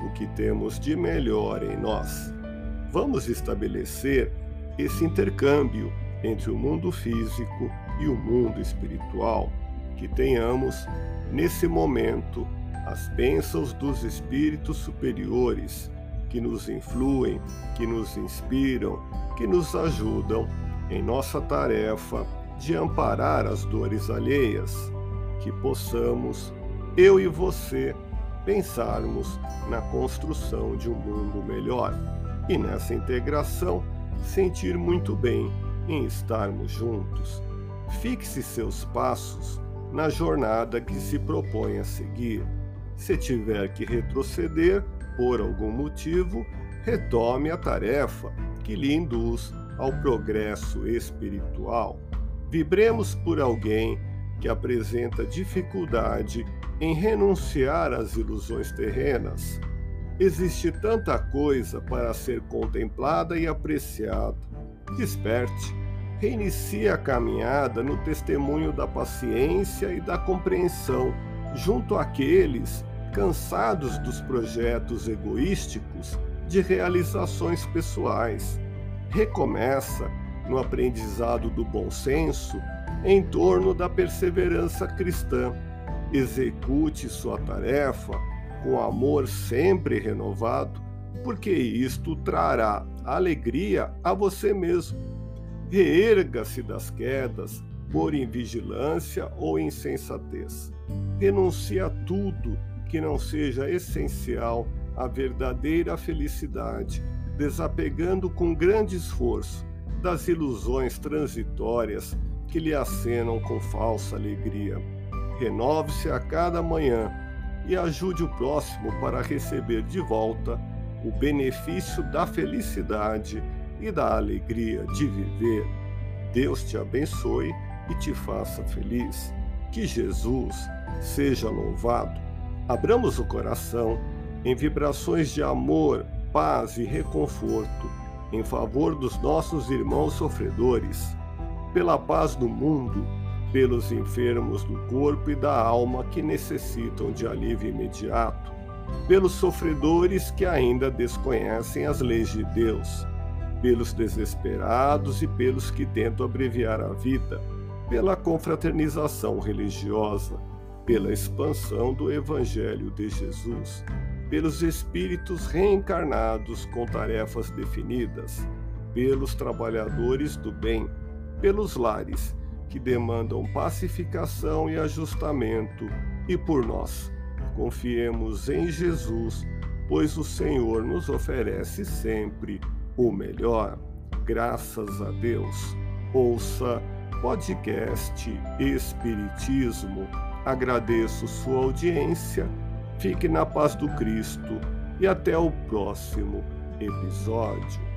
o que temos de melhor em nós. Vamos estabelecer esse intercâmbio entre o mundo físico e o mundo espiritual, que tenhamos, nesse momento, as bênçãos dos espíritos superiores que nos influem, que nos inspiram, que nos ajudam em nossa tarefa de amparar as dores alheias, que possamos, eu e você, pensarmos na construção de um mundo melhor e nessa integração sentir muito bem em estarmos juntos. Fixe seus passos na jornada que se propõe a seguir. Se tiver que retroceder por algum motivo, retome a tarefa que lhe induz ao progresso espiritual. Vibremos por alguém que apresenta dificuldade em renunciar às ilusões terrenas. Existe tanta coisa para ser contemplada e apreciada Desperte, reinicie a caminhada no testemunho da paciência e da compreensão junto àqueles cansados dos projetos egoísticos de realizações pessoais. Recomeça no aprendizado do bom senso em torno da perseverança cristã. Execute sua tarefa com amor sempre renovado, porque isto trará alegria a você mesmo. Reerga-se das quedas, por invigilância ou insensatez. Renuncie a tudo que não seja essencial à verdadeira felicidade, desapegando com grande esforço das ilusões transitórias que lhe acenam com falsa alegria. Renove-se a cada manhã e ajude o próximo para receber de volta o benefício da felicidade e da alegria de viver. Deus te abençoe e te faça feliz. Que Jesus seja louvado. Abramos o coração em vibrações de amor, paz e reconforto em favor dos nossos irmãos sofredores, pela paz do mundo, pelos enfermos do corpo e da alma que necessitam de alívio imediato pelos sofredores que ainda desconhecem as leis de Deus, pelos desesperados e pelos que tentam abreviar a vida, pela confraternização religiosa, pela expansão do Evangelho de Jesus, pelos espíritos reencarnados com tarefas definidas, pelos trabalhadores do bem, pelos lares que demandam pacificação e ajustamento, e por nós Confiemos em Jesus, pois o Senhor nos oferece sempre o melhor. Graças a Deus. Ouça podcast Espiritismo. Agradeço sua audiência. Fique na paz do Cristo e até o próximo episódio.